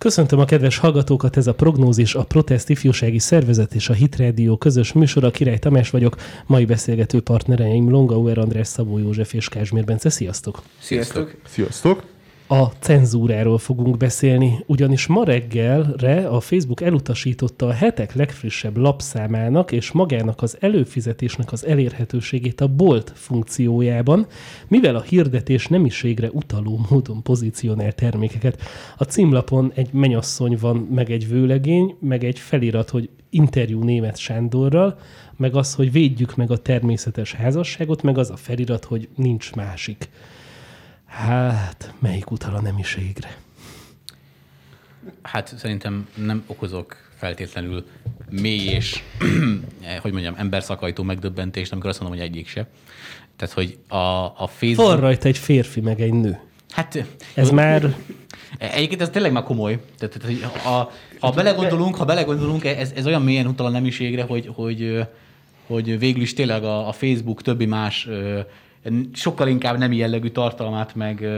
Köszöntöm a kedves hallgatókat, ez a Prognózis, a Protest Ifjúsági Szervezet és a Hit Radio közös műsora. Király Tamás vagyok, mai beszélgető partnereim Longauer András, Szabó József és Kázsmér Bence. Sziasztok! Sziasztok! Sziasztok! A cenzúráról fogunk beszélni, ugyanis ma reggelre a Facebook elutasította a hetek legfrissebb lapszámának és magának az előfizetésnek az elérhetőségét a bolt funkciójában, mivel a hirdetés nemiségre utaló módon pozícionál termékeket. A címlapon egy menyasszony van, meg egy vőlegény, meg egy felirat, hogy interjú német Sándorral, meg az, hogy védjük meg a természetes házasságot, meg az a felirat, hogy nincs másik. Hát, melyik utal a nemiségre? Hát szerintem nem okozok feltétlenül mély és, hogy mondjam, emberszakajtó megdöbbentést, amikor azt mondom, hogy egyik se. Tehát, hogy a, a Facebook... Van rajta egy férfi, meg egy nő. Hát... Ez már... Egyébként ez tényleg már komoly. Tehát, tehát ha, ha belegondolunk, ha belegondolunk, ez, ez olyan mélyen utal a nemiségre, hogy, hogy, hogy végül is tényleg a, a Facebook többi más sokkal inkább nem jellegű tartalmát, meg,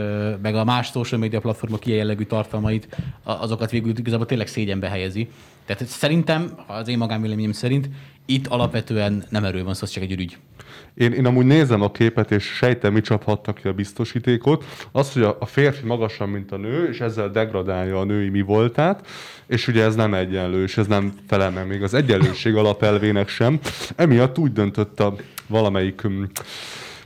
meg a más social media platformok ilyen jellegű tartalmait, azokat végül igazából tényleg szégyenbe helyezi. Tehát szerintem, az én magánvéleményem szerint, itt alapvetően nem erről van szó, csak egy ürügy. Én, én amúgy nézem a képet, és sejtem, mi csaphattak ki a biztosítékot. Az, hogy a, a férfi magasabb, mint a nő, és ezzel degradálja a női mi voltát, és ugye ez nem egyenlő, és ez nem felel meg még az egyenlőség alapelvének sem. Emiatt úgy döntött a valamelyik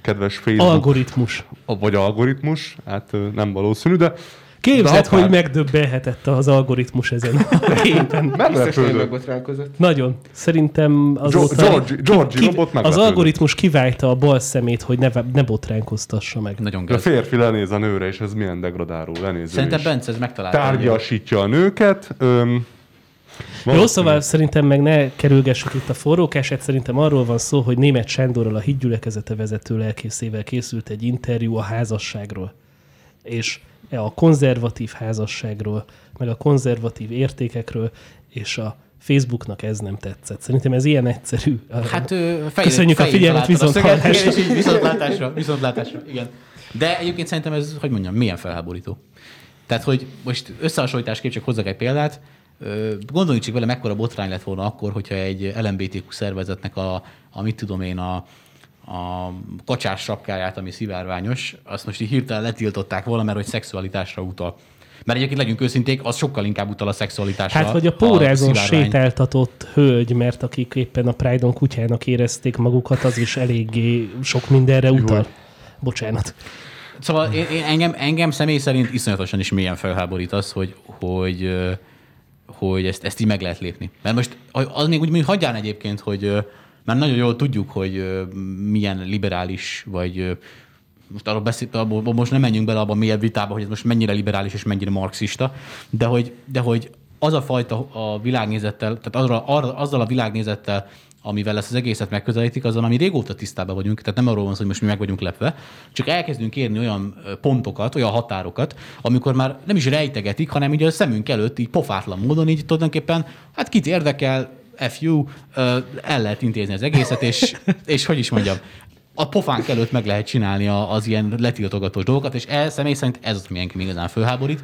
kedves Facebook... Algoritmus. Vagy algoritmus, hát nem valószínű, de Képzeld, akár... hogy megdöbbenhetett az algoritmus ezen a héten. Meglepődött. Nagyon. Szerintem az George, George ki, robot Az algoritmus kiválta a bal szemét, hogy ne, ne botránkoztassa meg. Nagyon A férfi lenéz a nőre, és ez milyen degradáló lenéző. Szerintem Bence ez megtalálta. Tárgyasítja a nőket. Öm, jó, szóval szerintem meg ne kerülgessük itt a forrókását, szerintem arról van szó, hogy német Sándorral a hídgyülekezete vezető lelkészével készült egy interjú a házasságról. És a konzervatív házasságról, meg a konzervatív értékekről, és a Facebooknak ez nem tetszett. Szerintem ez ilyen egyszerű. Hát fejlő, Köszönjük a figyelmet viszontlátásra. viszontlátásra. Viszontlátásra, igen. De egyébként szerintem ez, hogy mondjam, milyen felháborító. Tehát, hogy most összehasonlításképp csak hozzak egy példát, Gondoljunk csak vele, mekkora botrány lett volna akkor, hogyha egy LMBTQ szervezetnek a, a mit tudom én, a, a kacsás sapkáját, ami szivárványos, azt most így hirtelen letiltották volna, mert hogy szexualitásra utal. Mert egyébként legyünk őszinték, az sokkal inkább utal a szexualitásra. Hát, vagy a pórázon sétáltatott hölgy, mert akik éppen a Pride-on kutyának érezték magukat, az is eléggé sok mindenre utal. Jó. Bocsánat. Szóval én, én, engem, engem személy szerint iszonyatosan is mélyen felháborít az, hogy, hogy hogy ezt, ezt így meg lehet lépni. Mert most az még úgy, hogy hagyján egyébként, hogy már nagyon jól tudjuk, hogy milyen liberális, vagy most arról beszél, abból, most nem menjünk bele abban a mélyebb vitába, hogy ez most mennyire liberális és mennyire marxista, de hogy, de hogy az a fajta a világnézettel, tehát arra, arra, azzal a világnézettel, amivel ezt az egészet megközelítik, azon, ami régóta tisztában vagyunk, tehát nem arról van szó, hogy most mi meg vagyunk lepve, csak elkezdünk érni olyan pontokat, olyan határokat, amikor már nem is rejtegetik, hanem ugye a szemünk előtt így pofátlan módon így tulajdonképpen, hát kit érdekel, FU, el lehet intézni az egészet, és, és hogy is mondjam, a pofánk előtt meg lehet csinálni az ilyen letiltogatós dolgokat, és ez személy szerint ez az, ami engem igazán fölháborít.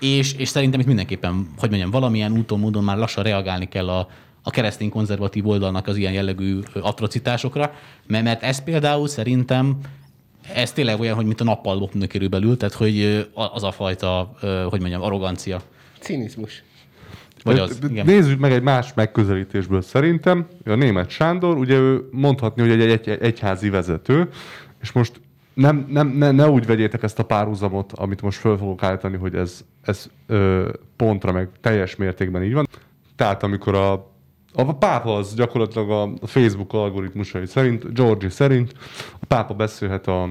És, és szerintem itt mindenképpen, hogy mondjam, valamilyen úton, módon már lassan reagálni kell a, a keresztény konzervatív oldalnak az ilyen jellegű atrocitásokra, mert ez például szerintem ez tényleg olyan, hogy mint a nappal lopni körülbelül, tehát hogy az a fajta, hogy mondjam, arrogancia. Cinizmus. Vagy az, igen. Nézzük meg egy más megközelítésből szerintem. A német Sándor, ugye ő mondhatni, hogy egy, egy, egy egyházi vezető, és most nem, nem, ne, ne úgy vegyétek ezt a párhuzamot, amit most föl fogok állítani, hogy ez, ez ö, pontra meg teljes mértékben így van. Tehát amikor a a pápa az gyakorlatilag a Facebook algoritmusai szerint, Georgi szerint, a pápa beszélhet a,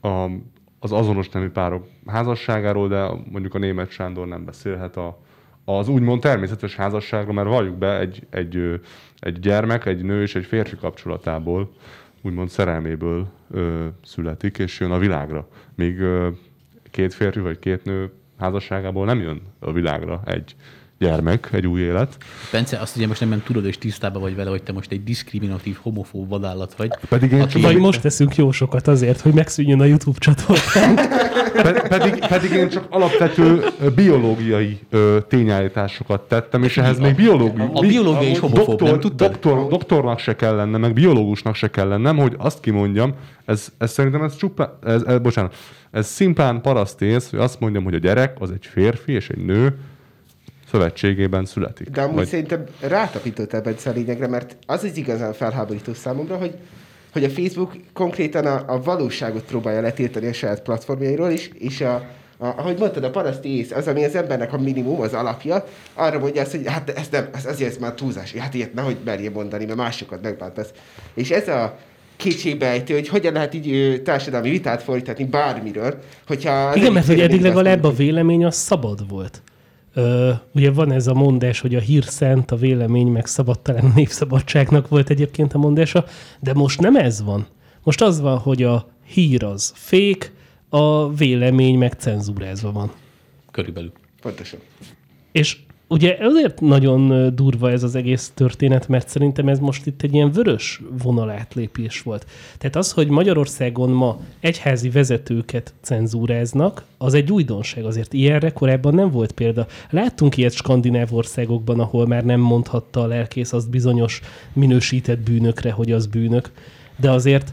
a, az azonos nemű párok házasságáról, de mondjuk a német Sándor nem beszélhet a, az úgymond természetes házasságról, mert valljuk be egy, egy, egy gyermek, egy nő és egy férfi kapcsolatából, úgymond szerelméből ö, születik, és jön a világra. Míg ö, két férfi vagy két nő házasságából nem jön a világra egy gyermek, egy új élet. Bence, azt ugye most nem, nem tudod, és tisztában vagy vele, hogy te most egy diszkriminatív, homofób vadállat vagy. Pedig én aki- csak Vagy most teszünk jó sokat azért, hogy megszűnjön a YouTube csatornán. Pedig, pedig, pedig én csak alapvető biológiai ö, tényállításokat tettem, és ehhez még biológiai... a biológia is homofób, nem tudtad? Doktor, doktornak se kell lennem, meg biológusnak se kell lennem, hogy azt kimondjam, ez, ez szerintem ez csupán, ez, ez, bocsánat, ez szimplán parasztész, hogy azt mondjam, hogy a gyerek az egy férfi és egy nő szövetségében születik. De amúgy Vagy- szerintem rátapítottál Bence a lényegre, mert az az igazán felháborító számomra, hogy, hogy a Facebook konkrétan a, a valóságot próbálja letiltani a saját platformjairól is, és a, a, ahogy mondtad, a paraszti ész, az, ami az embernek a minimum, az alapja, arra mondja azt, hogy hát ez nem, ez azért ez már túlzás, hát ilyet nehogy merje mondani, mert másokat megbántasz. És ez a kétségbejtő, hogy hogyan lehet így ö, társadalmi vitát folytatni bármiről, hogyha... az Igen, mert hogy eddig legalább a mondja, vélemény az szabad volt. Ö, ugye van ez a mondás, hogy a hír szent, a vélemény meg szabad, talán a népszabadságnak volt egyébként a mondása, de most nem ez van. Most az van, hogy a hír az fék, a vélemény meg cenzúrázva van. Körülbelül. Pontosan. És ugye azért nagyon durva ez az egész történet, mert szerintem ez most itt egy ilyen vörös vonalátlépés volt. Tehát az, hogy Magyarországon ma egyházi vezetőket cenzúráznak, az egy újdonság. Azért ilyenre korábban nem volt példa. Láttunk ilyet skandináv országokban, ahol már nem mondhatta a lelkész azt bizonyos minősített bűnökre, hogy az bűnök. De azért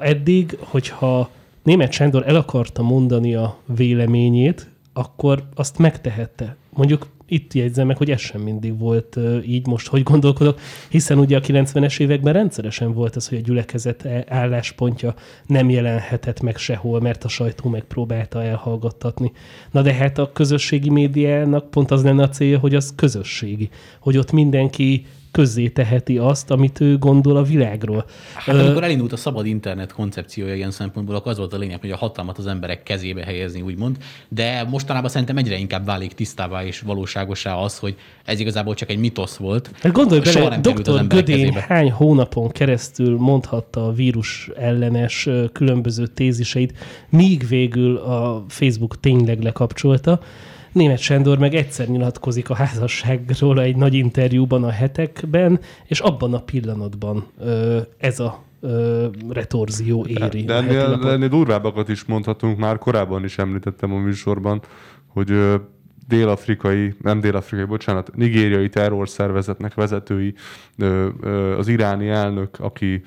eddig, hogyha német Sándor el akarta mondani a véleményét, akkor azt megtehette. Mondjuk itt jegyzem meg, hogy ez sem mindig volt így most, hogy gondolkodok, hiszen ugye a 90-es években rendszeresen volt az, hogy a gyülekezet e- álláspontja nem jelenhetett meg sehol, mert a sajtó megpróbálta elhallgattatni. Na de hát a közösségi médiának pont az lenne a célja, hogy az közösségi, hogy ott mindenki közzé teheti azt, amit ő gondol a világról. Hát amikor elindult a szabad internet koncepciója ilyen szempontból, akkor az volt a lényeg, hogy a hatalmat az emberek kezébe helyezni, úgymond. De mostanában szerintem egyre inkább válik tisztává és valóságosá az, hogy ez igazából csak egy mitosz volt. Hát gondolj bele, dr. Gödény kezébe. hány hónapon keresztül mondhatta a vírus ellenes különböző téziseit, míg végül a Facebook tényleg lekapcsolta. Német Sándor meg egyszer nyilatkozik a házasságról egy nagy interjúban a hetekben, és abban a pillanatban ö, ez a ö, retorzió éri. De ennél, ennél durvábbakat is mondhatunk, már korábban is említettem a műsorban, hogy dél-afrikai, nem dél-afrikai, bocsánat, nigériai terrorszervezetnek vezetői, az iráni elnök, aki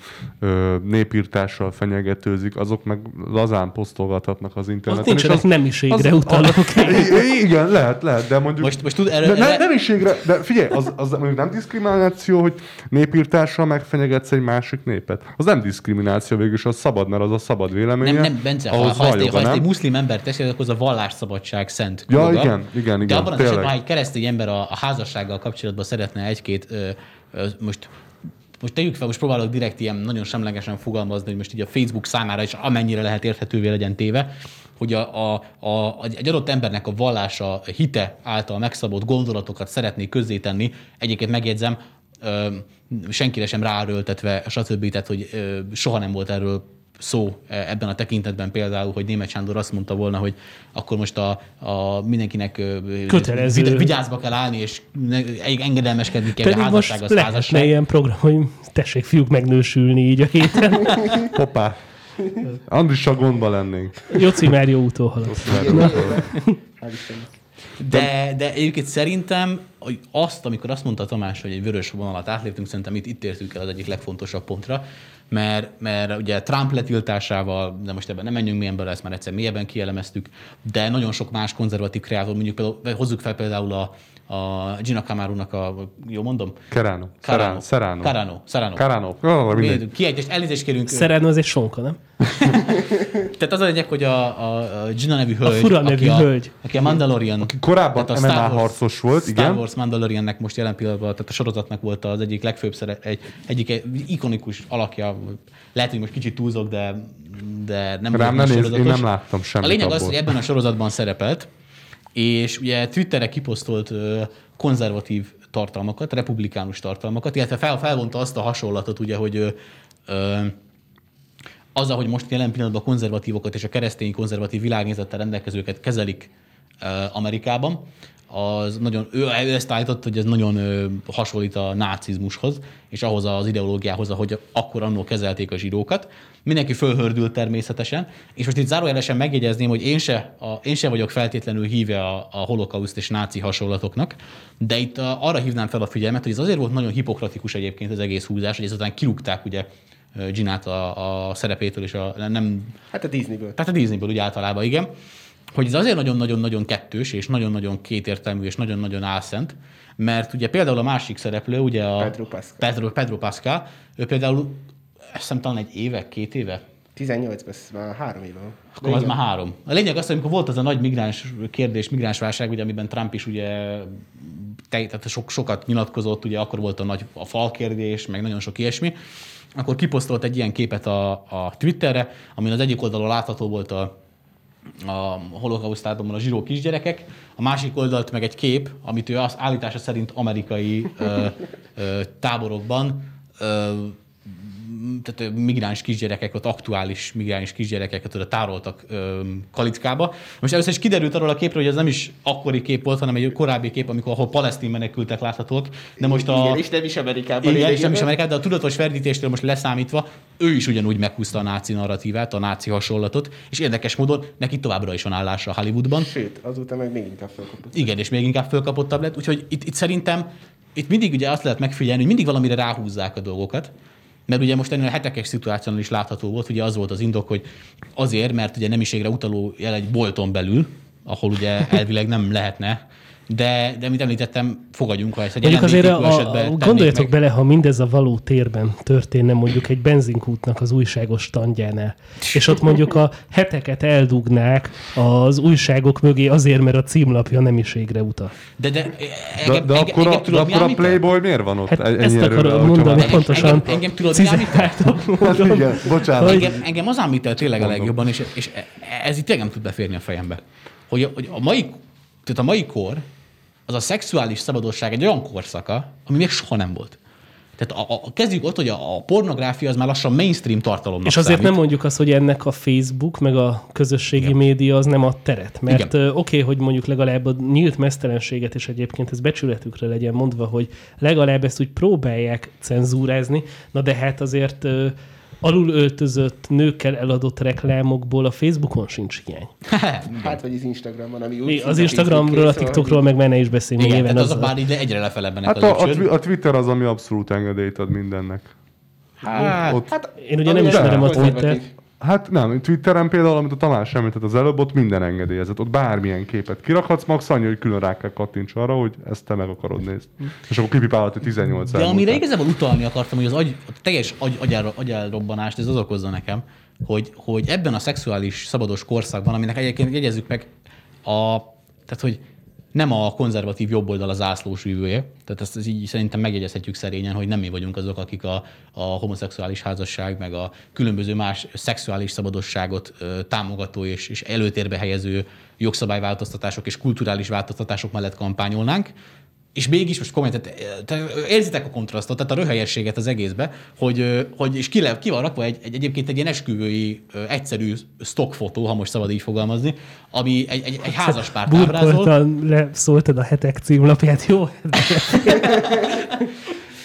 népírtással fenyegetőzik, azok meg lazán posztolgathatnak az Ott interneten. és nincsenek az- nemiségre az- utalók. I- Igen, lehet, lehet, de mondjuk... Most, most tud erre, ne, erre, nemiségre, de figyelj, az, az mondjuk nem diszkrimináció, hogy népírtással megfenyegetsz egy másik népet. Az nem diszkrimináció végül is, az szabad, mert az a szabad véleménye. nem, nem, Bence, ha, ha, ha ezt egy nem? muszlim ember teszi, akkor az a vallásszabadság szent Ja, dolga. igen, igen, De abban az esetben, ha egy keresztény ember a, a házassággal kapcsolatban szeretne egy-két, ö, ö, most most tegyük fel, most próbálok direkt ilyen nagyon semlegesen fogalmazni, hogy most így a Facebook számára is amennyire lehet érthetővé legyen téve, hogy a, a, a, egy adott embernek a vallása, hite által megszabott gondolatokat szeretné közzétenni. Egyébként megjegyzem, ö, senkire sem ráerőltetve, stb. Tehát, hogy ö, soha nem volt erről szó e, ebben a tekintetben például, hogy Német Sándor azt mondta volna, hogy akkor most a, a mindenkinek Kötelező. vigy- vigyázba kell állni, és engedelmeskedni kell, Pedig most házasság az lehetne házasság. ilyen program, hogy tessék fiúk megnősülni így a héten. Hoppá. Andrissal gondba lennénk. Joci már jó úton halad. De, de egyébként szerintem hogy azt, amikor azt mondta Tamás, hogy egy vörös vonalat átléptünk, szerintem itt, itt értünk el az egyik legfontosabb pontra, mert, mert ugye Trump letiltásával, de most ebben nem menjünk mélyen bele, ezt már egyszer mélyebben kielemeztük, de nagyon sok más konzervatív kreátor, mondjuk például, hozzuk fel például a, a Gina Camarunak a, jó mondom? Kerano. Carano. Serrano. Carano. Carano. Carano. Oh. Kiejtést, elnézést kérünk. Szerelno az egy sonka, nem? Tehát az a lényeg, hogy a, a, a Gina nevű hölgy, fura aki, nevű a, hölgy. aki a Mandalorian, Aki korábban tehát a MMA Star Wars- harcos volt, Star igen. Wars Mandaloriannek most jelen pillanatban, tehát a sorozatnak volt az egyik legfőbb szere, egy, egyik ikonikus alakja. Lehet, hogy most kicsit túlzok, de, de nem Rám nem néz, én nem láttam semmit A lényeg az, abból. hogy ebben a sorozatban szerepelt, és ugye Twitterre kiposztolt konzervatív tartalmakat, republikánus tartalmakat, illetve fel, felvonta azt a hasonlatot, ugye, hogy ö, ö, az, ahogy most jelen pillanatban a konzervatívokat és a keresztény konzervatív világnézettel rendelkezőket kezelik Amerikában, az nagyon, ő, ő ezt állított, hogy ez nagyon ö, hasonlít a nácizmushoz, és ahhoz az ideológiához, ahogy akkor annól kezelték a zsidókat. Mindenki fölhördült természetesen, és most itt zárójelesen megjegyezném, hogy én se, a, én se vagyok feltétlenül híve a, a holokauszt és náci hasonlatoknak, de itt a, arra hívnám fel a figyelmet, hogy ez azért volt nagyon hipokratikus egyébként az egész húzás, hogy ezután kirúgták ugye Ginát a, a szerepétől, és a, nem... Hát a Disneyből. Tehát a Disneyből úgy általában, igen. Hogy ez azért nagyon-nagyon-nagyon kettős, és nagyon-nagyon kétértelmű, és nagyon-nagyon álszent, mert ugye például a másik szereplő, ugye a Pedro Pascal. Pedro, Pedro Pascal, ő például azt hiszem talán egy éve, két éve, 18-ban, ez már három éve akkor az már három. A lényeg az, hogy amikor volt az a nagy migráns kérdés, migránsválság, ugye, amiben Trump is ugye te, tehát sok, sokat nyilatkozott, ugye akkor volt a nagy a fal kérdés, meg nagyon sok ilyesmi, akkor kiposztolt egy ilyen képet a, a Twitterre, amin az egyik oldalon látható volt a, a holokausztátomban a zsíró kisgyerekek, a másik oldalt meg egy kép, amit ő az állítása szerint amerikai ö, ö, táborokban ö, tehát migráns kisgyerekek, ott aktuális migráns kisgyerekeket oda tároltak ö, kalickába. Most először is kiderült arról a képről, hogy ez nem is akkori kép volt, hanem egy korábbi kép, amikor ahol palesztin menekültek láthatók, de most a... Igen, és nem is Amerikában. Igen, és nem is. Amerikát, de a tudatos ferdítéstől most leszámítva, ő is ugyanúgy meghúzta a náci narratívát, a náci hasonlatot, és érdekes módon neki továbbra is van állása Hollywoodban. Sőt, azóta meg még inkább felkapott. Igen, és még inkább fölkapottabb lett. Úgyhogy itt, itt szerintem itt mindig ugye azt lehet megfigyelni, hogy mindig valamire ráhúzzák a dolgokat. Mert ugye most ennél a hetekes szituáción is látható volt, ugye az volt az indok, hogy azért, mert ugye nemiségre utaló jel egy bolton belül, ahol ugye elvileg nem lehetne, de, de mint említettem, fogadjunk, ha ezt egy Mondjuk azért a, a, gondoljatok meg. bele, ha mindez a való térben történne mondjuk egy benzinkútnak az újságos standjánál, és ott mondjuk a heteket eldugnák az újságok mögé azért, mert a címlapja nemiségre utal. De, de, De, engem, de engem, akkor, a, engem de tudod, mi akkor a? Playboy miért van ott? Hát ennyi ezt akarom mondani, Engem- pontosan engem- engem tudod, mi Hát módon. igen, bocsánat. Engem, engem az ámít el tényleg a legjobban, és, és ez itt tényleg nem tud beférni a fejembe. Hogy, a- hogy a mai, tehát a mai kor, az a szexuális szabadosság egy olyan korszaka, ami még soha nem volt. Tehát a, a, kezdjük ott, hogy a, a pornográfia az már lassan mainstream tartalomnak És azért számít. nem mondjuk azt, hogy ennek a Facebook, meg a közösségi Igen. média az nem ad teret. Mert oké, okay, hogy mondjuk legalább a nyílt mesztelenséget, és egyébként ez becsületükre legyen mondva, hogy legalább ezt úgy próbálják cenzúrázni, na de hát azért ö, alul öltözött nőkkel eladott reklámokból a Facebookon sincs hiány. Hát, vagy az Instagramon, ami úgy az Instagramról, a TikTokról meg már ne is beszélni. Igen, nyilván tehát az, azok már ide egyre lefelebbenek Hát az a, a, a Twitter az, ami abszolút engedélyt ad mindennek. Hát, Ott, Hát, Én ugye nem ismerem a. Twittert. Hát nem, Twitteren például, amit a Tamás említett az előbb, ott minden engedélyezett. Ott bármilyen képet kirakhatsz, max annyi, hogy külön rá kell kattints arra, hogy ezt te meg akarod nézni. És akkor kipipálod, hogy 18 De amire igazából utalni akartam, hogy az agy, a teljes agy, agyár, agyelrobbanást ez az okozza nekem, hogy, hogy ebben a szexuális szabados korszakban, aminek egyébként jegyezzük meg, a, tehát hogy nem a konzervatív jobboldal az ászlós vívője, tehát ezt, így szerintem megjegyezhetjük szerényen, hogy nem mi vagyunk azok, akik a, a homoszexuális házasság, meg a különböző más szexuális szabadosságot ö, támogató és, és előtérbe helyező jogszabályváltoztatások és kulturális változtatások mellett kampányolnánk, és mégis most komolyan, tehát, tehát érzitek a kontrasztot, tehát a röhelyességet az egészbe, hogy, ö, hogy és ki, le, ki van rakva egy, egy, egyébként egy ilyen esküvői egyszerű stockfotó, ha most szabad így fogalmazni, ami egy, egy, egy házaspárt ábrázol. Burkoltan leszóltad a hetek címlapját, jó?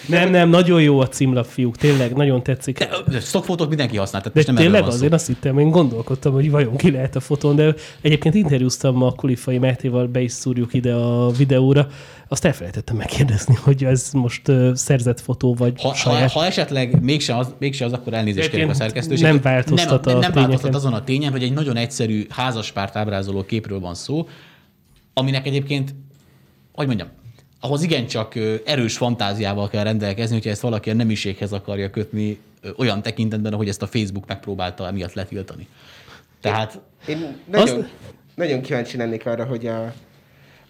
nem, nem, nagyon jó a címlap, fiúk, tényleg, nagyon tetszik. De, stockfotót mindenki használ, tehát De most nem tényleg szó. azért azt hittem, én gondolkodtam, hogy vajon ki lehet a fotón, de egyébként interjúztam a Kulifai Mátéval, be is szúrjuk ide a videóra, azt elfelejtettem megkérdezni, hogy ez most uh, szerzett fotó, vagy Ha, ha, saját. ha esetleg mégse az, mégse az, akkor elnézést kérek a szerkesztőség. nem változtat nem, a nem, változtat azon a tényen, hogy egy nagyon egyszerű házaspárt ábrázoló képről van szó, aminek egyébként, hogy mondjam, ahhoz igencsak erős fantáziával kell rendelkezni, hogyha ezt valaki a nemiséghez akarja kötni olyan tekintetben, ahogy ezt a Facebook megpróbálta emiatt letiltani. Tehát Én nagyon, Azt- nagyon kíváncsi lennék arra, hogy a,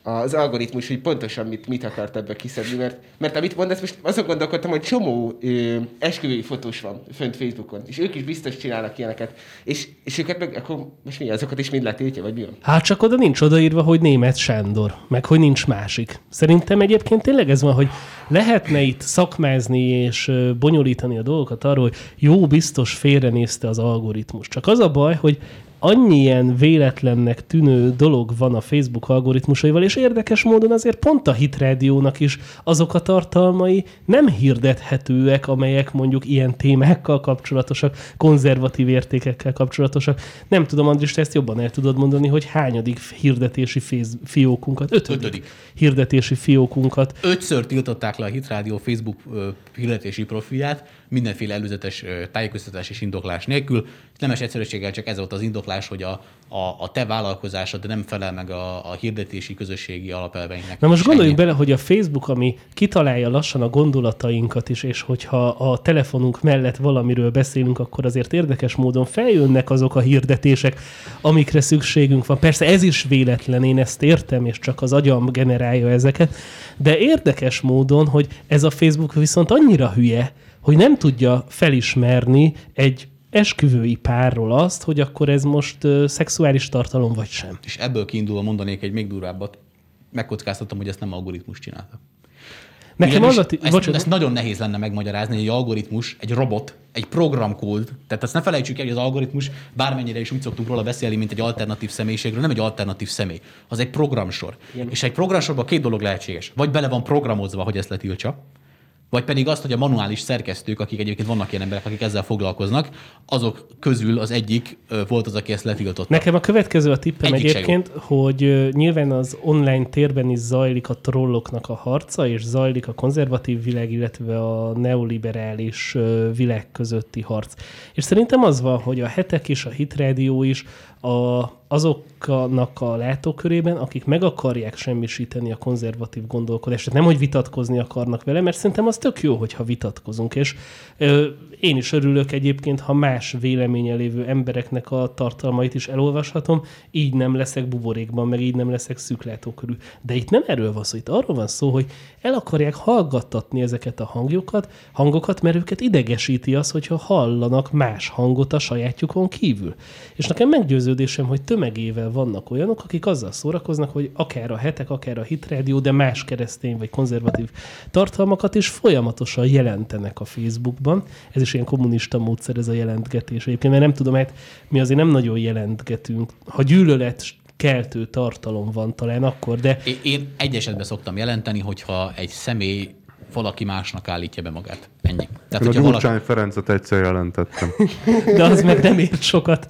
az algoritmus, hogy pontosan mit, mit akart ebből kiszedni, mert, mert amit mondasz, most azon gondolkodtam, hogy csomó ö, esküvői fotós van fönt Facebookon, és ők is biztos csinálnak ilyeneket, és, és őket meg, akkor most mi, azokat is mind letiltja, vagy mi van? Hát csak oda nincs odaírva, hogy német Sándor, meg hogy nincs másik. Szerintem egyébként tényleg ez van, hogy lehetne itt szakmázni és bonyolítani a dolgokat arról, hogy jó, biztos félrenézte az algoritmus. Csak az a baj, hogy annyi ilyen véletlennek tűnő dolog van a Facebook algoritmusaival, és érdekes módon azért pont a hitrádiónak is azok a tartalmai nem hirdethetőek, amelyek mondjuk ilyen témákkal kapcsolatosak, konzervatív értékekkel kapcsolatosak. Nem tudom, Andris, te ezt jobban el tudod mondani, hogy hányadik hirdetési féz, fiókunkat, ötödik, Ötödik. hirdetési fiókunkat Ötször tiltották le a Hitrádió Facebook ö, hirdetési profilját, mindenféle előzetes tájékoztatás és indoklás nélkül. Nemes egyszerűséggel csak ez volt az indoklás, hogy a, a, a te vállalkozásod nem felel meg a, a hirdetési közösségi alapelveinknek. Na most gondoljunk bele, hogy a Facebook, ami kitalálja lassan a gondolatainkat is, és hogyha a telefonunk mellett valamiről beszélünk, akkor azért érdekes módon feljönnek azok a hirdetések, amikre szükségünk van. Persze ez is véletlen, én ezt értem, és csak az agyam generálja ezeket, de érdekes módon, hogy ez a Facebook viszont annyira hülye, hogy nem tudja felismerni egy esküvői párról azt, hogy akkor ez most ö, szexuális tartalom vagy sem. És ebből kiindulva mondanék egy még durvábbat. Megkockáztatom, hogy ezt nem algoritmus csinálta. Nekem az a... ti- ezt, bocsánat. ezt nagyon nehéz lenne megmagyarázni, hogy egy algoritmus, egy robot, egy programkód, tehát azt ne felejtsük el, hogy az algoritmus, bármennyire is úgy szoktunk róla beszélni, mint egy alternatív személyiségről, nem egy alternatív személy, az egy programsor. Igen. És egy programsorban két dolog lehetséges. Vagy bele van programozva, hogy ezt letiltsa, vagy pedig azt, hogy a manuális szerkesztők, akik egyébként vannak ilyen emberek, akik ezzel foglalkoznak, azok közül az egyik volt az, aki ezt letiltotta. Nekem a következő a tippem Egyik egyébként, hogy nyilván az online térben is zajlik a trolloknak a harca, és zajlik a konzervatív világ, illetve a neoliberális világ közötti harc. És szerintem az van, hogy a hetek és a hitrádió is a, azoknak a látókörében, akik meg akarják semmisíteni a konzervatív gondolkodást. Tehát nem, hogy vitatkozni akarnak vele, mert szerintem az tök jó, hogyha vitatkozunk. És ö, én is örülök egyébként, ha más véleménye lévő embereknek a tartalmait is elolvashatom, így nem leszek buborékban, meg így nem leszek szűklátókörű. De itt nem erről van szó, itt arról van szó, hogy el akarják hallgattatni ezeket a hangjukat, hangokat, mert őket idegesíti az, hogyha hallanak más hangot a sajátjukon kívül. És nekem meggyőződésem, hogy tömegével vannak olyanok, akik azzal szórakoznak, hogy akár a hetek, akár a hitrádió, de más keresztény vagy konzervatív tartalmakat is folyamatosan jelentenek a Facebookban. Ez is ilyen kommunista módszer, ez a jelentgetés egyébként, mert nem tudom, hát mi azért nem nagyon jelentgetünk. Ha gyűlölet keltő tartalom van talán akkor, de Én- egy esetben szoktam jelenteni, hogyha egy személy valaki másnak állítja be magát. Ennyi. Tehát, Én a hogyha valaki, Gyurcsány Ferencet egyszer jelentettem. de az meg nem ért sokat.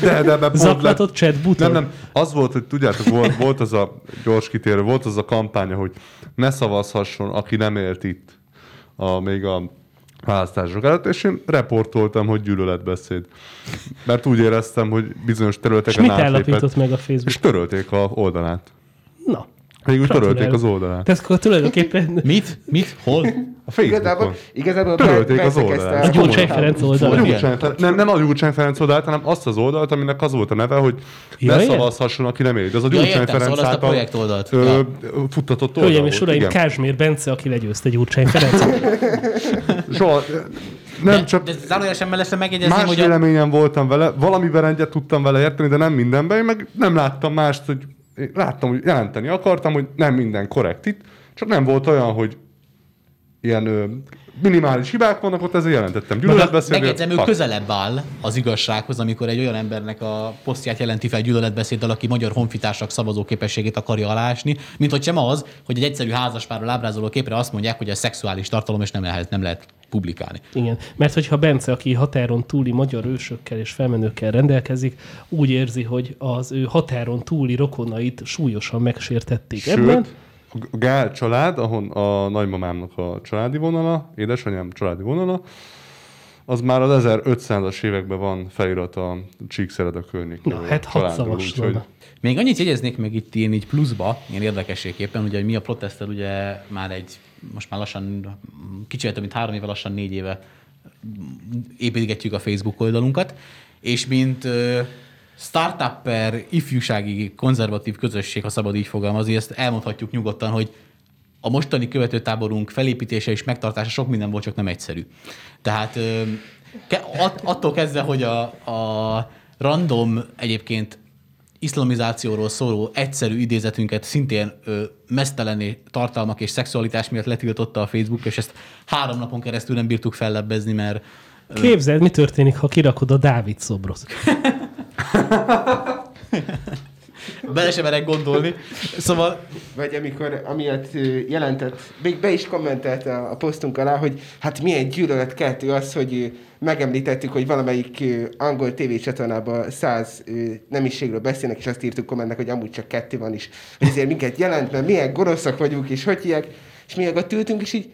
De, de pont Zaklatott chat. Nem, nem. Az volt, hogy tudjátok, volt, volt az a gyors kitérő, volt az a kampánya, hogy ne szavazhasson, aki nem élt itt a, még a választások előtt, és én reportoltam, hogy gyűlöletbeszéd. Mert úgy éreztem, hogy bizonyos És területeken mit átlépett, állapított meg a Facebook? és törölték a oldalát. Na, Végül törölték gratulálok. az oldalát. Tehát akkor tulajdonképpen Mit? Mit? Hol? A Facebookon. Igazából, igazából Törölték az oldalát. a Gyurcsány Ferenc A. Gyurcsány Ferenc, nem, nem a Gyurcsány Ferenc oldalt, hanem azt az oldalt, aminek az volt a neve, hogy Ja, ne szavazhasson, aki nem élt. Ez a Ja, Gyurcsány értem, Ferenc szóval a által projekt oldalt. ö, Ja. futtatott oldal Hölgyeim és uraim. Kázsmér Bence, aki legyőzte Gyurcsány Ferenc. Soha, nem de, csak de zárójelesen mellestre megjegyezném, más hogy a, véleményen voltam vele, valamiben egyet tudtam vele érteni, de nem mindenben, én meg nem láttam mást, hogy én láttam, hogy jelenteni akartam, hogy nem minden korrekt itt, csak nem volt olyan, hogy ilyen ö, minimális hibák vannak, ott ezzel jelentettem. Gyűlöletbeszéd. megjegyzem, ő közelebb áll az igazsághoz, amikor egy olyan embernek a posztját jelenti fel gyűlöletbeszéddel, aki magyar honfitársak szavazóképességét akarja alásni, mint hogy sem az, hogy egy egyszerű házaspárról ábrázoló képre azt mondják, hogy ez szexuális tartalom, és nem lehet, nem lehet publikálni. Igen, mert hogyha Bence, aki határon túli magyar ősökkel és felmenőkkel rendelkezik, úgy érzi, hogy az ő határon túli rokonait súlyosan megsértették ebben, Sőt, a Gál család, ahon a nagymamámnak a családi vonala, édesanyám családi vonala, az már az 1500-as években van felirat a Csíkszereda környékén. Na, hát hat szavas volna. Még annyit jegyeznék meg itt én így pluszba, ilyen érdekességképpen, ugye hogy mi a protester ugye már egy, most már lassan, kicsit több mint három éve, lassan négy éve építgetjük a Facebook oldalunkat, és mint startupper, ifjúsági, konzervatív közösség, ha szabad így fogalmazni, ezt elmondhatjuk nyugodtan, hogy a mostani követőtáborunk felépítése és megtartása sok minden volt, csak nem egyszerű. Tehát attól kezdve, hogy a, a random egyébként iszlamizációról szóló egyszerű idézetünket szintén ö, meszteleni tartalmak és szexualitás miatt letiltotta a Facebook, és ezt három napon keresztül nem bírtuk fellebbezni, mert Képzeld, mi történik, ha kirakod a Dávid szobrot. Bele sem merek gondolni. Szóval Vagy amikor amiatt jelentett, még be is kommentelt a, a posztunk alá, hogy hát milyen gyűlöletkeltő az, hogy megemlítettük, hogy valamelyik angol tévécsatornában száz nemiségről beszélnek, és azt írtuk kommentnek, hogy amúgy csak kettő van is. Ezért minket jelent, mert milyen gonoszak vagyunk, és hogy hívják. És mi ott ültünk, és így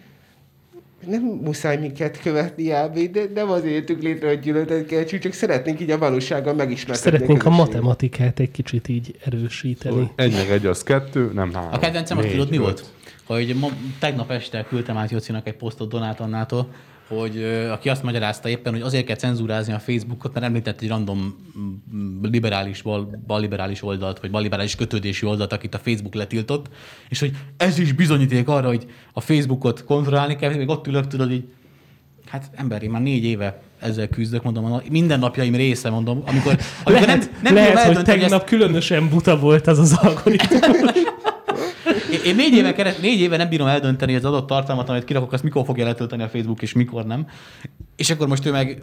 nem muszáj minket követni, Ábé, de nem azért jöttünk létre, hogy gyűlöletet keltsünk, csak szeretnénk így a valósággal megismerkedni. Szeretnénk a közösséget. matematikát egy kicsit így erősíteni. Egy meg egy az kettő, nem három. a kedvencem, azt tudod mi volt? Hogy ma, tegnap este küldtem át Jocinak egy posztot Donát Annától, hogy aki azt magyarázta éppen, hogy azért kell cenzúrázni a Facebookot, mert említett egy random mm, liberális, bal, balliberális oldalt, vagy balliberális kötődési oldalt, akit a Facebook letiltott, és hogy ez is bizonyíték arra, hogy a Facebookot kontrollálni kell, még ott ülök, tudod így, hát ember, én már négy éve ezzel küzdök, mondom, minden napjaim része, mondom, amikor, amikor Lehet, nem, nem lehet hogy tegnap ezt- különösen buta volt az az algoritmus. Én, négy, éve keres, négy éve nem bírom eldönteni az adott tartalmat, amit kirakok, azt mikor fogja letölteni a Facebook, és mikor nem. És akkor most ő meg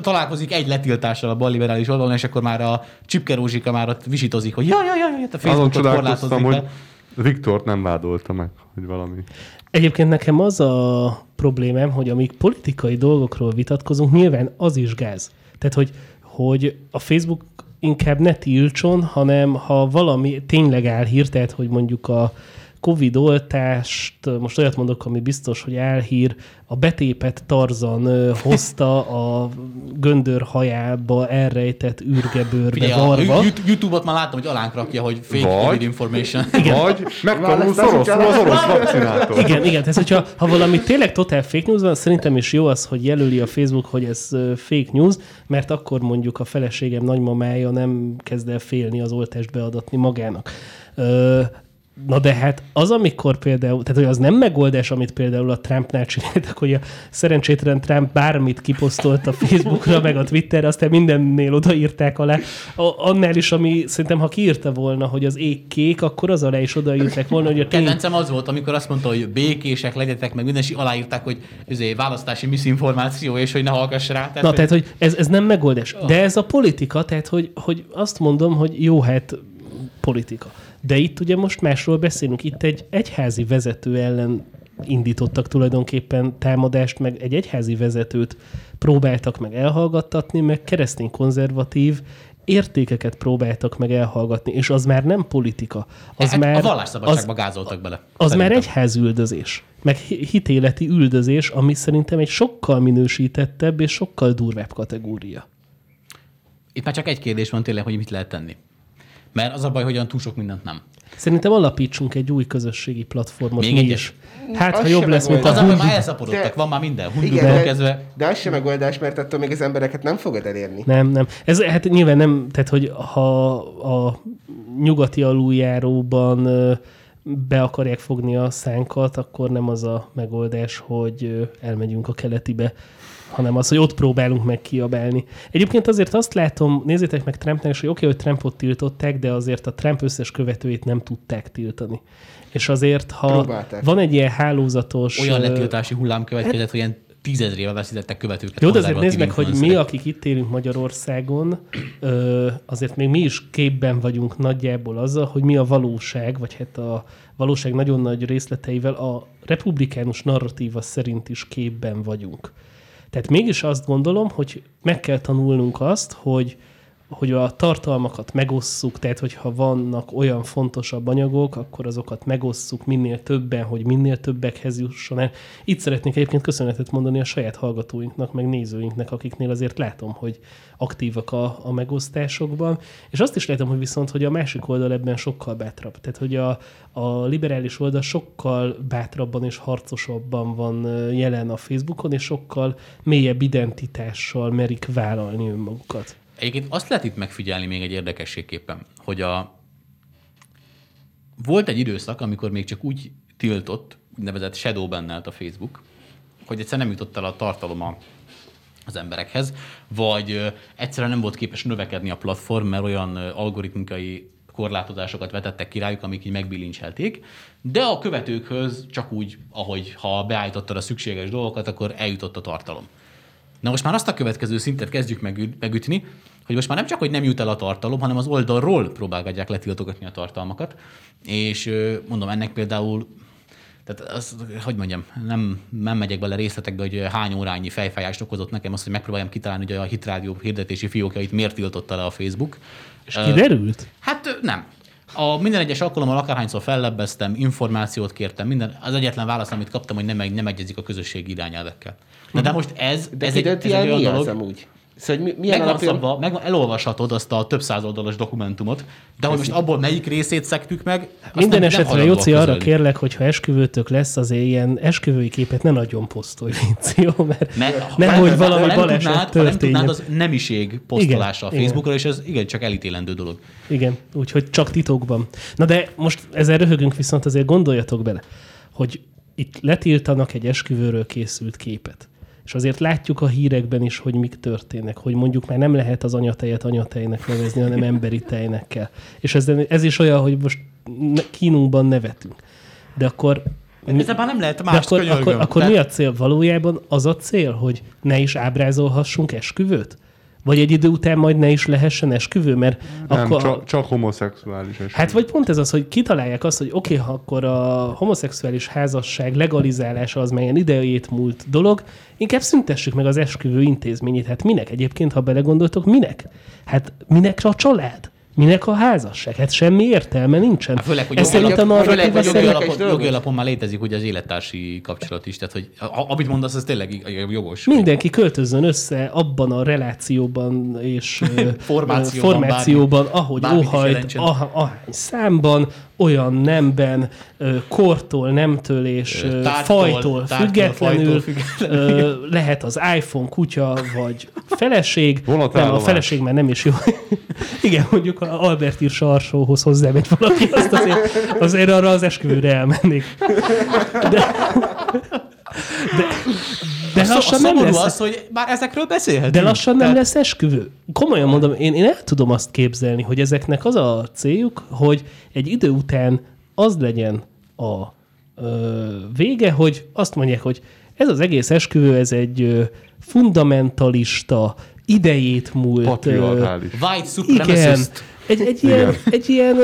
találkozik egy letiltással a balliberális oldalon, és akkor már a Csipke Rózsika már ott visítozik, hogy jaj, jaj, jaj, a Facebookot korlátozni hogy. Viktort nem vádolta meg, hogy valami. Egyébként nekem az a problémám, hogy amíg politikai dolgokról vitatkozunk, nyilván az is gáz. Tehát, hogy, hogy a Facebook inkább ne tiltson, hanem ha valami tényleg álhír, tehát, hogy mondjuk a Covid oltást, most olyat mondok, ami biztos, hogy álhír, a betépet Tarzan hozta a göndör hajába elrejtett űrgebőrbe Figyelj, a varva. Yout- YouTube-ot már láttam, hogy alánk rakja, hogy fake Vagy- Covid information. Vagy megtanulsz oroszul az orosz vakcinától. Igen, igen. Tehát, hogyha ha valami tényleg totál fake news van, szerintem is jó az, hogy jelöli a Facebook, hogy ez fake news, mert akkor mondjuk a feleségem nagymamája nem kezd el félni az oltást beadatni magának. Ö, Na de hát az, amikor például, tehát hogy az nem megoldás, amit például a Trumpnál csináltak, hogy a szerencsétlen Trump bármit kiposztolt a Facebookra, meg a Twitterre, aztán mindennél odaírták alá. A, annál is, ami szerintem, ha kiírta volna, hogy az ég kék, akkor az alá is odaírták volna, hogy a tény Kedvencem az volt, amikor azt mondta, hogy békések legyetek, meg minden, és aláírták, hogy izé, választási misinformáció, és hogy ne hallgass rá. Tehát, Na, hogy- tehát, hogy ez, ez nem megoldás. De ez a politika, tehát, hogy, hogy azt mondom, hogy jó, hát politika. De itt ugye most másról beszélünk. Itt egy egyházi vezető ellen indítottak tulajdonképpen támadást, meg egy egyházi vezetőt próbáltak meg elhallgattatni, meg keresztény konzervatív értékeket próbáltak meg elhallgatni, és az már nem politika. Az hát már, a vallásszabadságba gázoltak bele. az már Szerintem. egyházüldözés, meg hi- hitéleti üldözés, ami szerintem egy sokkal minősítettebb és sokkal durvább kategória. Itt már csak egy kérdés van tényleg, hogy mit lehet tenni. Mert az a baj, hogy olyan túl sok mindent nem. Szerintem alapítsunk egy új közösségi platformot Még egyet? is. Hát, Az ha jobb lesz, mint a Az Hundi. már elszaporodtak, De- van már minden. Igen, kezdve. de az sem megoldás, mert attól még az embereket nem fogod elérni. Nem, nem. Ez hát nyilván nem, tehát hogy ha a nyugati aluljáróban be akarják fogni a szánkat, akkor nem az a megoldás, hogy elmegyünk a keletibe, hanem az, hogy ott próbálunk meg kiabálni. Egyébként azért azt látom, nézzétek meg Trumpnak, hogy oké, hogy Trumpot tiltották, de azért a Trump összes követőit nem tudták tiltani. És azért, ha Próbálták. van egy ilyen hálózatos... Olyan letiltási hullám következett, hogy ilyen tízezrével veszítettek követőket. Jó, de azért nézd meg, hogy mi, akik itt élünk Magyarországon, ö, azért még mi is képben vagyunk nagyjából azzal, hogy mi a valóság, vagy hát a valóság nagyon nagy részleteivel a republikánus narratíva szerint is képben vagyunk. Tehát mégis azt gondolom, hogy meg kell tanulnunk azt, hogy hogy a tartalmakat megosszuk, tehát hogyha vannak olyan fontosabb anyagok, akkor azokat megosszuk minél többen, hogy minél többekhez jusson el. Itt szeretnék egyébként köszönetet mondani a saját hallgatóinknak, meg nézőinknek, akiknél azért látom, hogy aktívak a, a megosztásokban. És azt is látom, hogy viszont, hogy a másik oldal ebben sokkal bátrabb. Tehát, hogy a, a liberális oldal sokkal bátrabban és harcosabban van jelen a Facebookon, és sokkal mélyebb identitással merik vállalni önmagukat. Egyébként azt lehet itt megfigyelni még egy érdekességképpen, hogy a... volt egy időszak, amikor még csak úgy tiltott, úgynevezett shadow bannelt a Facebook, hogy egyszerűen nem jutott el a tartalom az emberekhez, vagy egyszerűen nem volt képes növekedni a platform, mert olyan algoritmikai korlátozásokat vetettek ki rájuk, amik így megbilincselték, de a követőkhöz csak úgy, ahogy ha beállítottad a szükséges dolgokat, akkor eljutott a tartalom. Na most már azt a következő szintet kezdjük megü- megütni, hogy most már nem csak, hogy nem jut el a tartalom, hanem az oldalról próbálgatják letiltogatni a tartalmakat. És mondom, ennek például tehát az, hogy mondjam, nem, nem megyek bele részletekbe, hogy hány órányi fejfájást okozott nekem az, hogy megpróbáljam kitalálni, hogy a hitrádió hirdetési fiókjait miért tiltotta le a Facebook. És kiderült? Uh, hát nem. A minden egyes alkalommal akárhányszor fellebbeztem, információt kértem, minden, az egyetlen válasz, amit kaptam, hogy nem, nem egyezik a közösségi irányelvekkel. Na de most ez, de ez, egy, ez egy olyan dolog, amúgy? Szóval, hogy milyen meg alapján... szabva, meg elolvashatod azt a több száz oldalas dokumentumot, de hogy most abból melyik részét szektük meg, Minden esetre, Jóci, arra kérlek, hogy ha esküvőtök lesz, az ilyen esküvői képet ne nagyon posztolj, jó? Mert, mert nehogy valami nem baleset tudnád, történjen. nem tudnád, az nemiség posztolása igen, a Facebookra, igen. és ez igen, csak elítélendő dolog. Igen, úgyhogy csak titokban. Na de most ezzel röhögünk, viszont azért gondoljatok bele, hogy itt letiltanak egy esküvőről készült képet és azért látjuk a hírekben is, hogy mik történnek, hogy mondjuk már nem lehet az anyatejet anyatejnek nevezni, hanem emberi tejnek kell. És ez, ez is olyan, hogy most kínunkban nevetünk. De akkor ez már nem lehet más akkor, akkor, akkor Tehát... mi a cél? Valójában az a cél, hogy ne is ábrázolhassunk esküvőt? Vagy egy idő után majd ne is lehessen esküvő, mert nem, akkor... Csak, csak homoszexuális esküvő. Hát vagy pont ez az, hogy kitalálják azt, hogy oké, okay, ha akkor a homoszexuális házasság legalizálása az melyen idejét múlt dolog, inkább szüntessük meg az esküvő intézményét. Hát minek egyébként, ha belegondoltok, minek? Hát minek a család? Minek a házasság? Hát semmi értelme nincsen. Hát főleg, hogy Ez jogi, alap, főleg, hogy jogi, alapon, jogi alapon már létezik ugye az élettársi kapcsolat is, tehát hogy amit mondasz, az tényleg jogos. Mindenki költözön össze abban a relációban és formációban, formációban bármi, ahogy óhajt, ah, ahány számban, olyan nemben, kortól, nemtől és tártól, fajtól tártól, függetlenül, fajtól függetlenül. lehet az iPhone kutya vagy feleség. Nem, a feleség már nem is jó. Igen, mondjuk a Albert ír sarsóhoz hozzámegy valaki, azt azért, azért arra az esküvőre elmennék. De, de, de lassan nem lesz... az, hogy már ezekről beszélhetünk. De lassan nem lesz esküvő. Komolyan mondom, én, én el tudom azt képzelni, hogy ezeknek az a céljuk, hogy egy idő után az legyen a ö, vége, hogy azt mondják, hogy ez az egész esküvő, ez egy ö, fundamentalista, idejét múlt... Patriarchális. White supremacist. Egy, egy ilyen, egy ilyen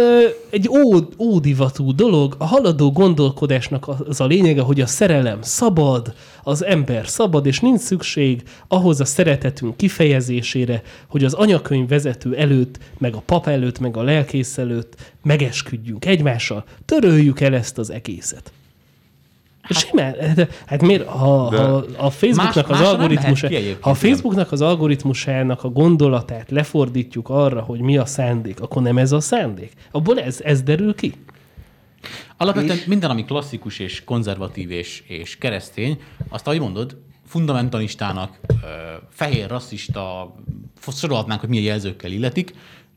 egy ód, ódivatú dolog, a haladó gondolkodásnak az a lényege, hogy a szerelem szabad, az ember szabad, és nincs szükség ahhoz a szeretetünk kifejezésére, hogy az anyakönyv vezető előtt, meg a pap előtt, meg a lelkész előtt megesküdjünk egymással. Töröljük el ezt az egészet. Hát, Simán. Hát, hát miért, ha, ha a Facebooknak más, az algoritmus, ha a Facebooknak az algoritmusának a gondolatát lefordítjuk arra, hogy mi a szándék, akkor nem ez a szándék. Abból ez, ez derül ki. Alapvetően és... minden, ami klasszikus és konzervatív és, és keresztény, azt ahogy mondod, fundamentalistának, fehér, rasszista, sorolhatnánk, hogy milyen jelzőkkel illetik.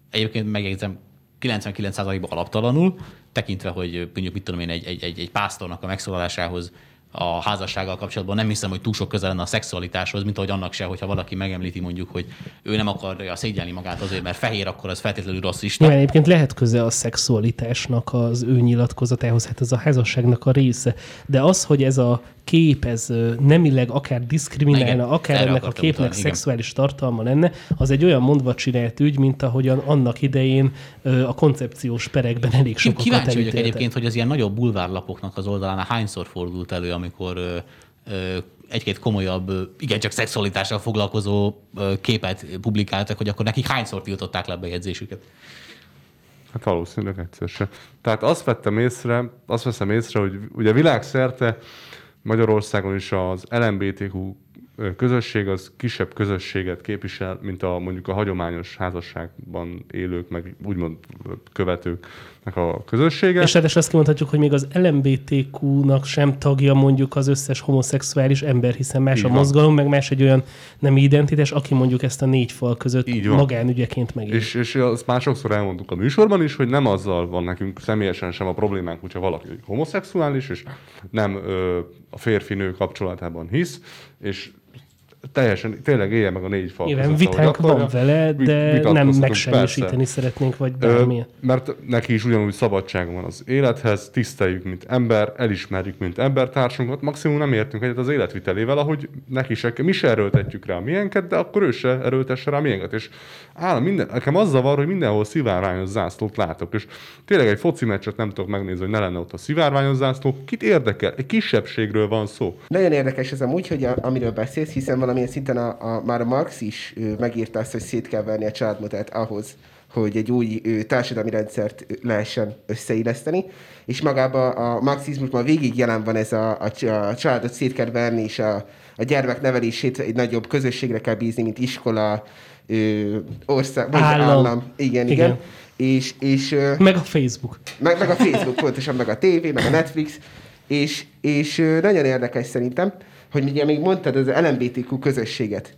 Egyébként megjegyzem, 99%-ban alaptalanul, tekintve, hogy mondjuk mit tudom én, egy, egy, egy, egy pásztornak a megszólalásához a házassággal kapcsolatban nem hiszem, hogy túl sok közel lenne a szexualitáshoz, mint ahogy annak se, hogyha valaki megemlíti mondjuk, hogy ő nem akarja szégyelni magát azért, mert fehér, akkor az feltétlenül rasszista. Igen, egyébként lehet köze a szexualitásnak az ő nyilatkozatához, hát ez a házasságnak a része. De az, hogy ez a kép, ez nemileg akár diszkriminálna, igen, akár ennek a képnek utalni, szexuális igen. tartalma lenne, az egy olyan mondva csinált ügy, mint ahogyan annak idején a koncepciós perekben elég sokat Kíváncsi vagyok egyébként, hogy az ilyen nagyobb bulvárlapoknak az oldalán hányszor fordult elő, amikor egy-két komolyabb, igencsak szexualitással foglalkozó képet publikáltak, hogy akkor nekik hányszor tiltották le a bejegyzésüket. Hát valószínűleg egyszer sem. Tehát azt vettem észre, azt veszem észre, hogy ugye világszerte Magyarországon is az LMBTQ közösség az kisebb közösséget képvisel, mint a mondjuk a hagyományos házasságban élők, meg úgymond követőknek a közössége. És ráadásul azt kimondhatjuk, hogy még az LMBTQ-nak sem tagja mondjuk az összes homoszexuális ember, hiszen más Így a van. mozgalom, meg más egy olyan nem identitás, aki mondjuk ezt a négy fal között Így van. magánügyeként megél. És, és azt már sokszor elmondtuk a műsorban is, hogy nem azzal van nekünk személyesen sem a problémánk, hogyha valaki homoszexuális, és nem ö, a férfi-nő kapcsolatában hisz, és teljesen, tényleg élje meg a négy fal Nyilván között, vitánk ahogy van vele, de nem megsemmisíteni persze. szeretnénk, vagy Ö, bármilyen. Mert neki is ugyanúgy szabadsága van az élethez, tiszteljük, mint ember, elismerjük, mint embertársunkat, maximum nem értünk egyet az életvitelével, ahogy neki se, mi se erőltetjük rá a miénket, de akkor ő se erőltesse rá a miénket. És állam minden, nekem az zavar, hogy mindenhol szivárványos zászlót látok, és tényleg egy foci meccset nem tudok megnézni, hogy ne lenne ott a szivárványos zászló. Kit érdekel? Egy kisebbségről van szó. Nagyon érdekes ez amúgy, hogy a, amiről beszélsz, hiszen valamilyen szinten a, a, már a Marx is ő, megírta azt, hogy szét kell venni a családmodellt ahhoz, hogy egy új ő, társadalmi rendszert lehessen összeilleszteni, és magában a marxizmusban végig jelen van ez a, a, a családot szét kell venni, és a, a gyermek nevelését egy nagyobb közösségre kell bízni, mint iskola, ő, ország, vagy Állam. állam. Igen, igen. Igen. És, és ö, Meg a Facebook. meg, meg a Facebook pontosan, meg a tévé, meg a Netflix, és, és ö, nagyon érdekes szerintem, hogy ugye még mondtad az LMBTQ közösséget.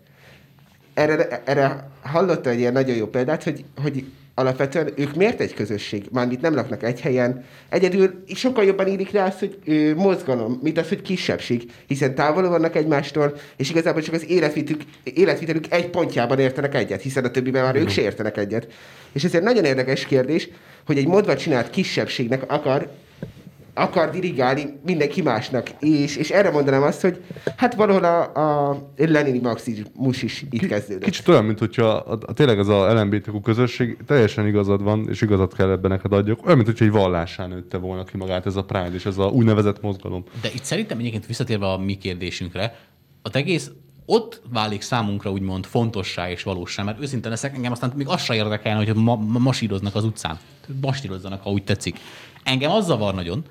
Erre, erre hallotta egy ilyen nagyon jó példát, hogy, hogy alapvetően ők miért egy közösség? Mármint nem laknak egy helyen. Egyedül sokkal jobban írik rá azt, hogy ö, mozgalom, mint az, hogy kisebbség, hiszen távol vannak egymástól, és igazából csak az életvitük, életvitelük egy pontjában értenek egyet, hiszen a többiben már ők se értenek egyet. És ezért nagyon érdekes kérdés, hogy egy modva csinált kisebbségnek akar akar dirigálni mindenki másnak. És, és erre mondanám azt, hogy hát valahol a, a Lenini marxizmus is itt kezdődött. Kicsit olyan, mint hogyha a, a, tényleg ez a LMBTQ közösség, teljesen igazad van, és igazat kell ebben neked adjak. Olyan, mint hogyha egy vallásán nőtte volna ki magát ez a Pride és ez a úgynevezett mozgalom. De itt szerintem egyébként visszatérve a mi kérdésünkre, az egész ott válik számunkra úgymond fontossá és valósá, mert őszintén leszek, engem aztán még azt se érdekelne, hogy ma, ma masíroznak az utcán. Masírozzanak, ha úgy tetszik. Engem az zavar nagyon,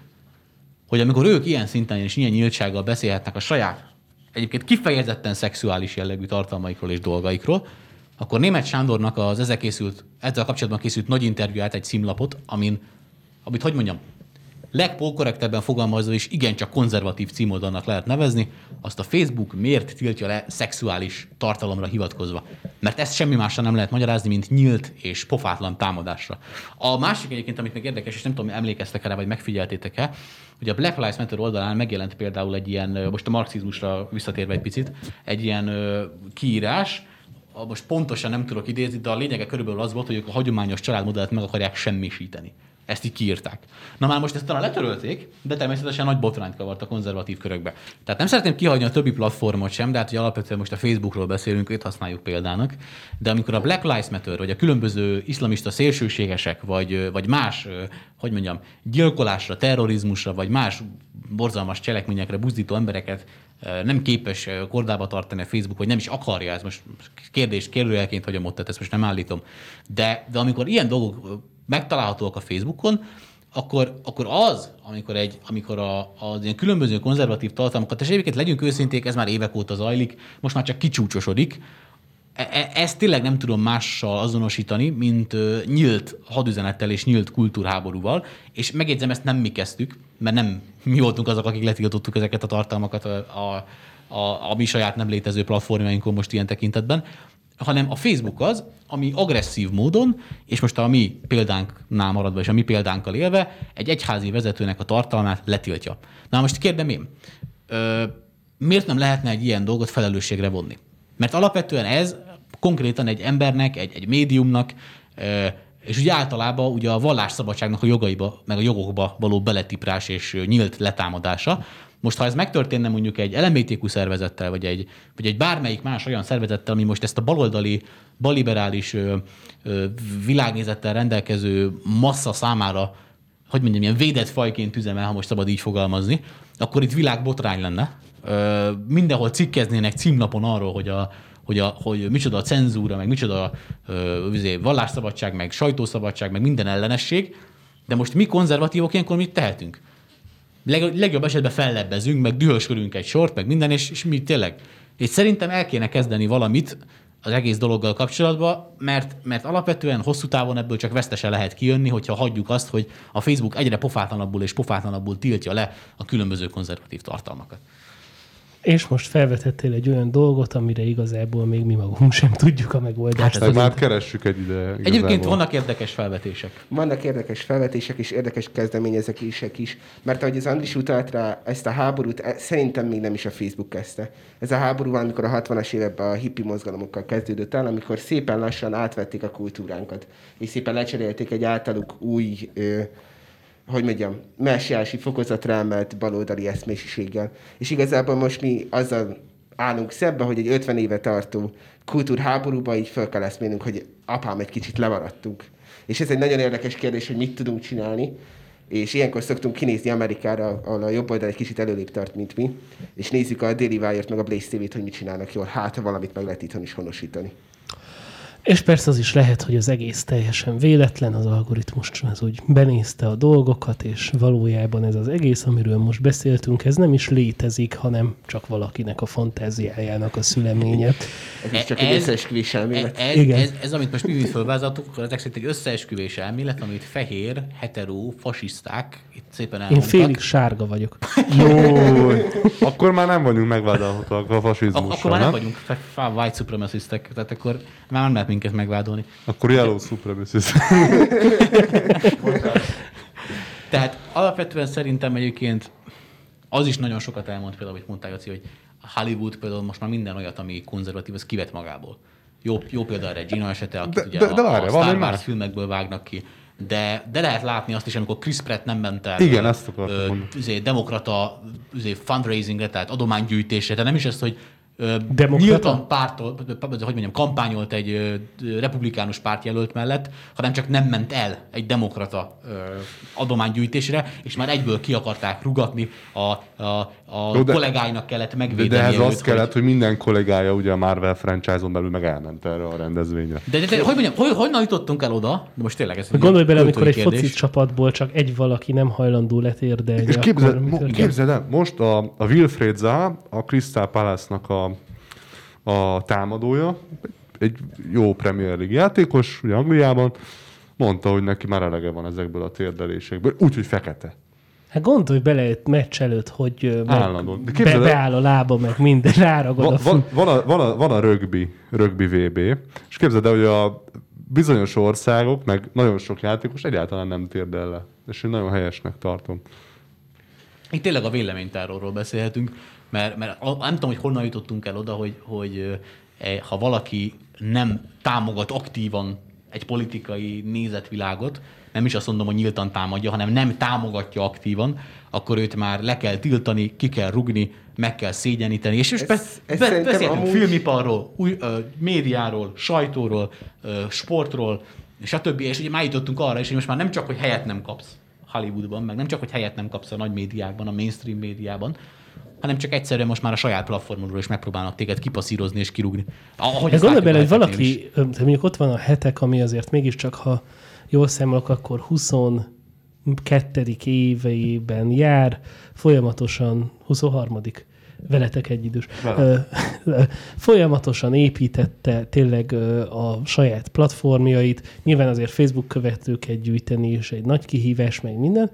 hogy amikor ők ilyen szinten és ilyen nyíltsággal beszélhetnek a saját, egyébként kifejezetten szexuális jellegű tartalmaikról és dolgaikról, akkor német Sándornak az ezzel, készült, ezzel kapcsolatban készült nagy interjúját egy címlapot, amin, amit hogy mondjam, legpolkorrektebben fogalmazva is igencsak konzervatív címoldalnak lehet nevezni, azt a Facebook miért tiltja le szexuális tartalomra hivatkozva. Mert ezt semmi másra nem lehet magyarázni, mint nyílt és pofátlan támadásra. A másik egyébként, amit még érdekes, és nem tudom, emlékeztek rá, vagy megfigyeltétek-e, hogy a Black Lives Matter oldalán megjelent például egy ilyen, most a marxizmusra visszatérve egy picit, egy ilyen kiírás, most pontosan nem tudok idézni, de a lényege körülbelül az volt, hogy ők a hagyományos családmodellt meg akarják semmisíteni. Ezt így kiírták. Na már most ezt talán letörölték, de természetesen nagy botrányt kavart a konzervatív körökbe. Tehát nem szeretném kihagyni a többi platformot sem, de hát hogy alapvetően most a Facebookról beszélünk, őt használjuk példának. De amikor a Black Lives Matter, vagy a különböző iszlamista szélsőségesek, vagy, vagy más, hogy mondjam, gyilkolásra, terrorizmusra, vagy más borzalmas cselekményekre buzdító embereket nem képes kordába tartani a Facebook, vagy nem is akarja, ez most kérdés, kérdőjelként hagyom ott, tehát ezt most nem állítom. De, de amikor ilyen dolgok megtalálhatóak a Facebookon, akkor, akkor az, amikor, egy, amikor a, az ilyen különböző konzervatív tartalmakat, és egyébként legyünk őszinték, ez már évek óta zajlik, most már csak kicsúcsosodik, E- e- ezt tényleg nem tudom mással azonosítani, mint ö, nyílt hadüzenettel és nyílt kultúrháborúval, és megjegyzem, ezt nem mi kezdtük, mert nem mi voltunk azok, akik letiltottuk ezeket a tartalmakat a, a, a, a mi saját nem létező platformjainkon most ilyen tekintetben, hanem a Facebook az, ami agresszív módon, és most a mi példánknál maradva, és a mi példánkkal élve, egy egyházi vezetőnek a tartalmát letiltja. Na most kérdem én, ö, miért nem lehetne egy ilyen dolgot felelősségre vonni? Mert alapvetően ez konkrétan egy embernek, egy, egy médiumnak, ö, és ugye általában ugye a vallásszabadságnak a jogaiba, meg a jogokba való beletiprás és nyílt letámadása. Most, ha ez megtörténne mondjuk egy LMBTQ szervezettel, vagy egy, vagy egy bármelyik más olyan szervezettel, ami most ezt a baloldali, baliberális világnézettel rendelkező massza számára, hogy mondjam, ilyen védett fajként üzemel, ha most szabad így fogalmazni, akkor itt világbotrány lenne. Mindenhol cikkeznének címlapon arról, hogy a, hogy, a, hogy micsoda a cenzúra, meg micsoda ö, üzé, vallásszabadság, meg sajtószabadság, meg minden ellenesség, de most mi konzervatívok ilyenkor mit tehetünk? Leg, legjobb esetben fellebbezünk, meg dühösködünk egy sort, meg minden, és, és mi tényleg. És szerintem el kéne kezdeni valamit az egész dologgal kapcsolatban, mert, mert alapvetően hosszú távon ebből csak vesztese lehet kijönni, hogyha hagyjuk azt, hogy a Facebook egyre pofátlanabbul és pofátlanabbul tiltja le a különböző konzervatív tartalmakat. És most felvetettél egy olyan dolgot, amire igazából még mi magunk sem tudjuk a megoldást. Hát már keressük egy ide. Igazából. Egyébként vannak érdekes felvetések. Vannak érdekes felvetések és érdekes kezdeményezések is, mert ahogy az Andris utalt rá, ezt a háborút e- szerintem még nem is a Facebook kezdte. Ez a háború van, amikor a 60-as években a hippi mozgalomokkal kezdődött el, amikor szépen lassan átvették a kultúránkat, és szépen lecserélték egy általuk új ö, hogy mondjam, messiási fokozatra emelt baloldali eszmélyiséggel. És igazából most mi azzal állunk szembe, hogy egy 50 éve tartó kultúrháborúba így föl kell eszmélnünk, hogy apám egy kicsit lemaradtunk. És ez egy nagyon érdekes kérdés, hogy mit tudunk csinálni, és ilyenkor szoktunk kinézni Amerikára, ahol a jobb oldal egy kicsit előrébb tart, mint mi, és nézzük a Daily Wire-t, meg a Blaze TV-t, hogy mit csinálnak jól, hát ha valamit meg lehet itthon is honosítani. És persze az is lehet, hogy az egész teljesen véletlen, az algoritmus az úgy benézte a dolgokat, és valójában ez az egész, amiről most beszéltünk, ez nem is létezik, hanem csak valakinek a fantáziájának a szüleménye. Ez is csak egy összeesküvés elmélet. Ez, Igen. ez, ez, amit most mi fölvázoltuk, akkor ezek szerint egy összeesküvés elmélet, amit fehér, hetero, fasiszták itt szépen Én elmondtak. félig sárga vagyok. Jó, akkor már nem vagyunk megvádolhatóak a Ak- fasizmussal, akkor már nem nem? vagyunk fe- fe- white supremacistek, tehát akkor már nem lehet minket megvádolni. Akkor yellow supremacist. Tehát alapvetően szerintem egyébként az is nagyon sokat elmond például, amit mondtál, Jaci, hogy Hollywood például most már minden olyat, ami konzervatív, az kivet magából. Jó, jó példa a Regina esete, akit De- ugye de- de a, várj, a Star Wars filmekből vágnak ki. De, de lehet látni azt is, amikor Chris Pratt nem ment el Igen, ö, ezt akartam ö, mondani. üzé, demokrata üzé, fundraisingre, tehát adománygyűjtésre, tehát nem is ez, hogy Demokrata? nyíltan pártol, hogy mondjam, kampányolt egy republikánus pártjelölt mellett, hanem csak nem ment el egy demokrata adománygyűjtésre, és már egyből ki akarták rugatni, a, a, a Jó, de- kollégáinak kellett De, megvédeni de ehhez őt, az kellett, hogy minden kollégája ugye a Marvel franchise-on belül meg elment erre a rendezvényre. De, de, de hogy mondjam, hogy, honnan jutottunk el oda? De most tényleg ez egy Gondolj bele, amikor egy foci csapatból csak egy valaki nem hajlandó letérdelni. És képzeld, akkor mo- képzeld el, most a, a Wilfred Zaha, a Crystal Palace-nak a, a támadója, egy jó Premier League játékos, ugye Angliában, mondta, hogy neki már elege van ezekből a térdelésekből, úgyhogy fekete. Hát gondolj bele egy meccs előtt, hogy Állandóan. De be, beáll a lába, meg minden, ráragad a Va, fű. van, van, a, van, a, van a rögbi, rögbi VB, és képzeld el, hogy a bizonyos országok, meg nagyon sok játékos egyáltalán nem térdel le. És én nagyon helyesnek tartom. Itt tényleg a véleménytárról beszélhetünk, mert, mert a- nem tudom, hogy honnan jutottunk el oda, hogy, hogy eh, ha valaki nem támogat aktívan egy politikai nézetvilágot, nem is azt mondom, hogy nyíltan támadja, hanem nem támogatja aktívan, akkor őt már le kell tiltani, ki kell rugni, meg kell szégyeníteni. És most Ez- ez, ez be, szerintem beszélhetünk amúgy- filmiparról, új, ö, médiáról, sajtóról, ö, sportról, és a többi, és ugye már jutottunk arra is, hogy most már nem csak, hogy helyet nem kapsz Hollywoodban, meg nem csak, hogy helyet nem kapsz a nagy médiákban, a mainstream médiában, hanem csak egyszerűen most már a saját platformodról is megpróbálnak téged kipaszírozni és kirúgni. Ahogy gondolj bele, hogy is. valaki, de mondjuk ott van a hetek, ami azért mégiscsak, ha jól számolok, akkor 22. éveiben jár, folyamatosan 23 veletek egy idős. Ö, ö, folyamatosan építette tényleg a saját platformjait, nyilván azért Facebook követőket gyűjteni is egy nagy kihívás, meg minden,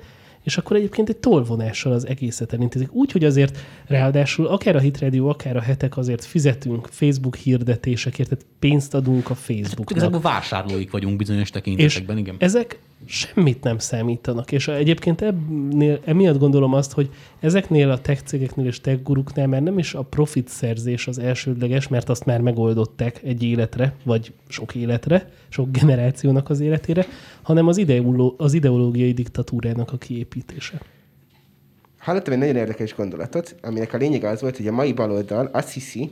és akkor egyébként egy tolvonással az egészet elintézik. Úgy, hogy azért ráadásul akár a Hit Radio, akár a hetek azért fizetünk Facebook hirdetésekért, tehát pénzt adunk a Facebooknak. Igazából vásárlóik vagyunk bizonyos És tekintetekben, igen. ezek semmit nem számítanak. És egyébként ebnél, emiatt gondolom azt, hogy ezeknél a tech cégeknél és tech guruknál már nem is a profit szerzés az elsődleges, mert azt már megoldották egy életre, vagy sok életre, sok generációnak az életére, hanem az, ideoló, az ideológiai diktatúrának a kiépítése. Hallottam egy nagyon érdekes gondolatot, aminek a lényege az volt, hogy a mai baloldal azt hiszi,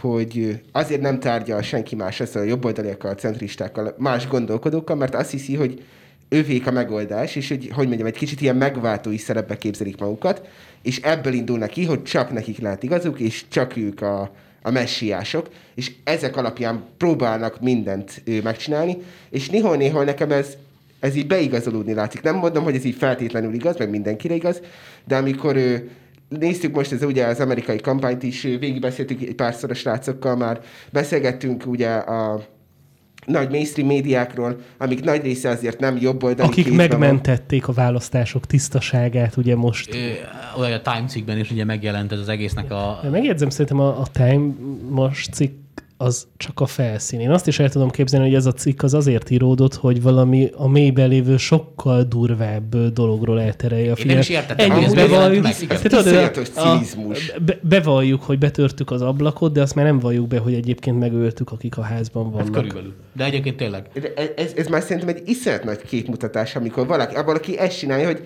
hogy azért nem tárgyal senki más ezzel a jobboldaliakkal, centristákkal, más gondolkodókkal, mert azt hiszi, hogy ővék a megoldás, és hogy, hogy mondjam, egy kicsit ilyen megváltói szerepbe képzelik magukat, és ebből indulnak ki, hogy csak nekik lehet igazuk, és csak ők a, a messiások, és ezek alapján próbálnak mindent ő, megcsinálni, és néhol-néhol nekem ez, ez így beigazolódni látszik. Nem mondom, hogy ez így feltétlenül igaz, meg mindenkire igaz, de amikor ő, néztük most ez ugye az amerikai kampányt is, végigbeszéltük egy párszor a már, beszélgettünk ugye a nagy mainstream médiákról, amik nagy része azért nem jobboldali Akik kézben van. megmentették a választások tisztaságát, ugye most. Ö, Olyan a Time cikkben is ugye megjelent ez az egésznek a... Megjegyzem, szerintem a, a Time most cikk az csak a felszín. Én azt is el tudom képzelni, hogy ez a cikk az azért íródott, hogy valami a mélyben lévő sokkal durvább dologról elterelje a Én nem is figyelmet. értettem, bevalljuk. Tehát a- be, bevalljuk, hogy betörtük az ablakot, de azt már nem valljuk be, hogy egyébként megöltük, akik a házban Hát vannak. körülbelül. De egyébként tényleg. De Ez, ez már szerintem egy iszonyat nagy képmutatás, amikor valaki, valaki ezt csinálja, hogy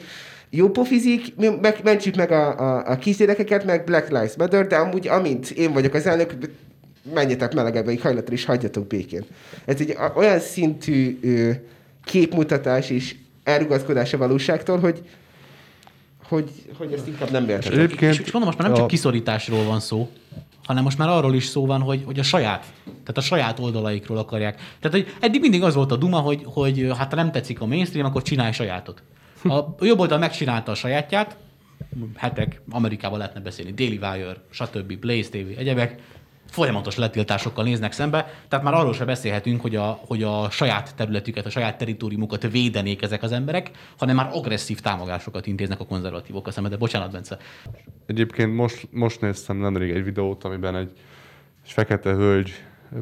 jó pofizik, mi meg, mentsük meg a, a, a kisgyerekeket, meg Black Lives Matter, de amúgy amint én vagyok az elnök, menjetek melegebb éghajlatra, és hagyjatok békén. Ez egy olyan szintű ö, képmutatás és elrugaszkodás a valóságtól, hogy, hogy, hogy ezt inkább nem értem. Egyébként És, és mondom, most már nem csak kiszorításról van szó, hanem most már arról is szó van, hogy, hogy a saját, tehát a saját oldalaikról akarják. Tehát, hogy eddig mindig az volt a duma, hogy, hogy hát ha nem tetszik a mainstream, akkor csinálj sajátot. A jobb oldal megcsinálta a sajátját, hetek, Amerikában lehetne beszélni, Daily Wire, stb., Blaze TV, egyebek, folyamatos letiltásokkal néznek szembe, tehát már arról sem beszélhetünk, hogy a, hogy a saját területüket, a saját teritoriumukat védenék ezek az emberek, hanem már agresszív támogásokat intéznek a konzervatívokkal szembe. De bocsánat, Bence. Egyébként most, most néztem nemrég egy videót, amiben egy, egy fekete hölgy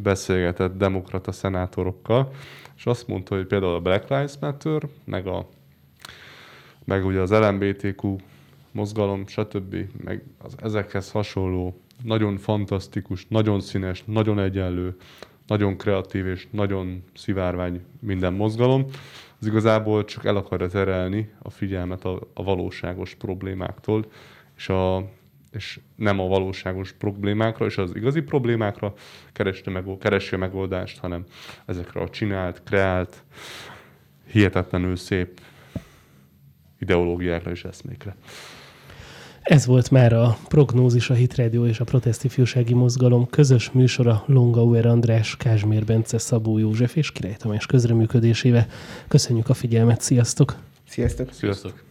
beszélgetett demokrata szenátorokkal, és azt mondta, hogy például a Black Lives Matter, meg, a, meg ugye az LMBTQ mozgalom, stb., meg az ezekhez hasonló, nagyon fantasztikus, nagyon színes, nagyon egyenlő, nagyon kreatív és nagyon szivárvány minden mozgalom, az igazából csak el akarja terelni a figyelmet a, a valóságos problémáktól, és, a, és nem a valóságos problémákra, és az igazi problémákra kereste meg, keresi a megoldást, hanem ezekre a csinált, kreált, hihetetlenül szép ideológiákra és eszmékre. Ez volt már a Prognózis, a Hit Radio és a Protest Ifjúsági Mozgalom közös műsora Longauer András, Kázsmér Bence, Szabó József és Király Tamás közreműködésével. Köszönjük a figyelmet, sziasztok! Sziasztok! Sziasztok! Sziasztok.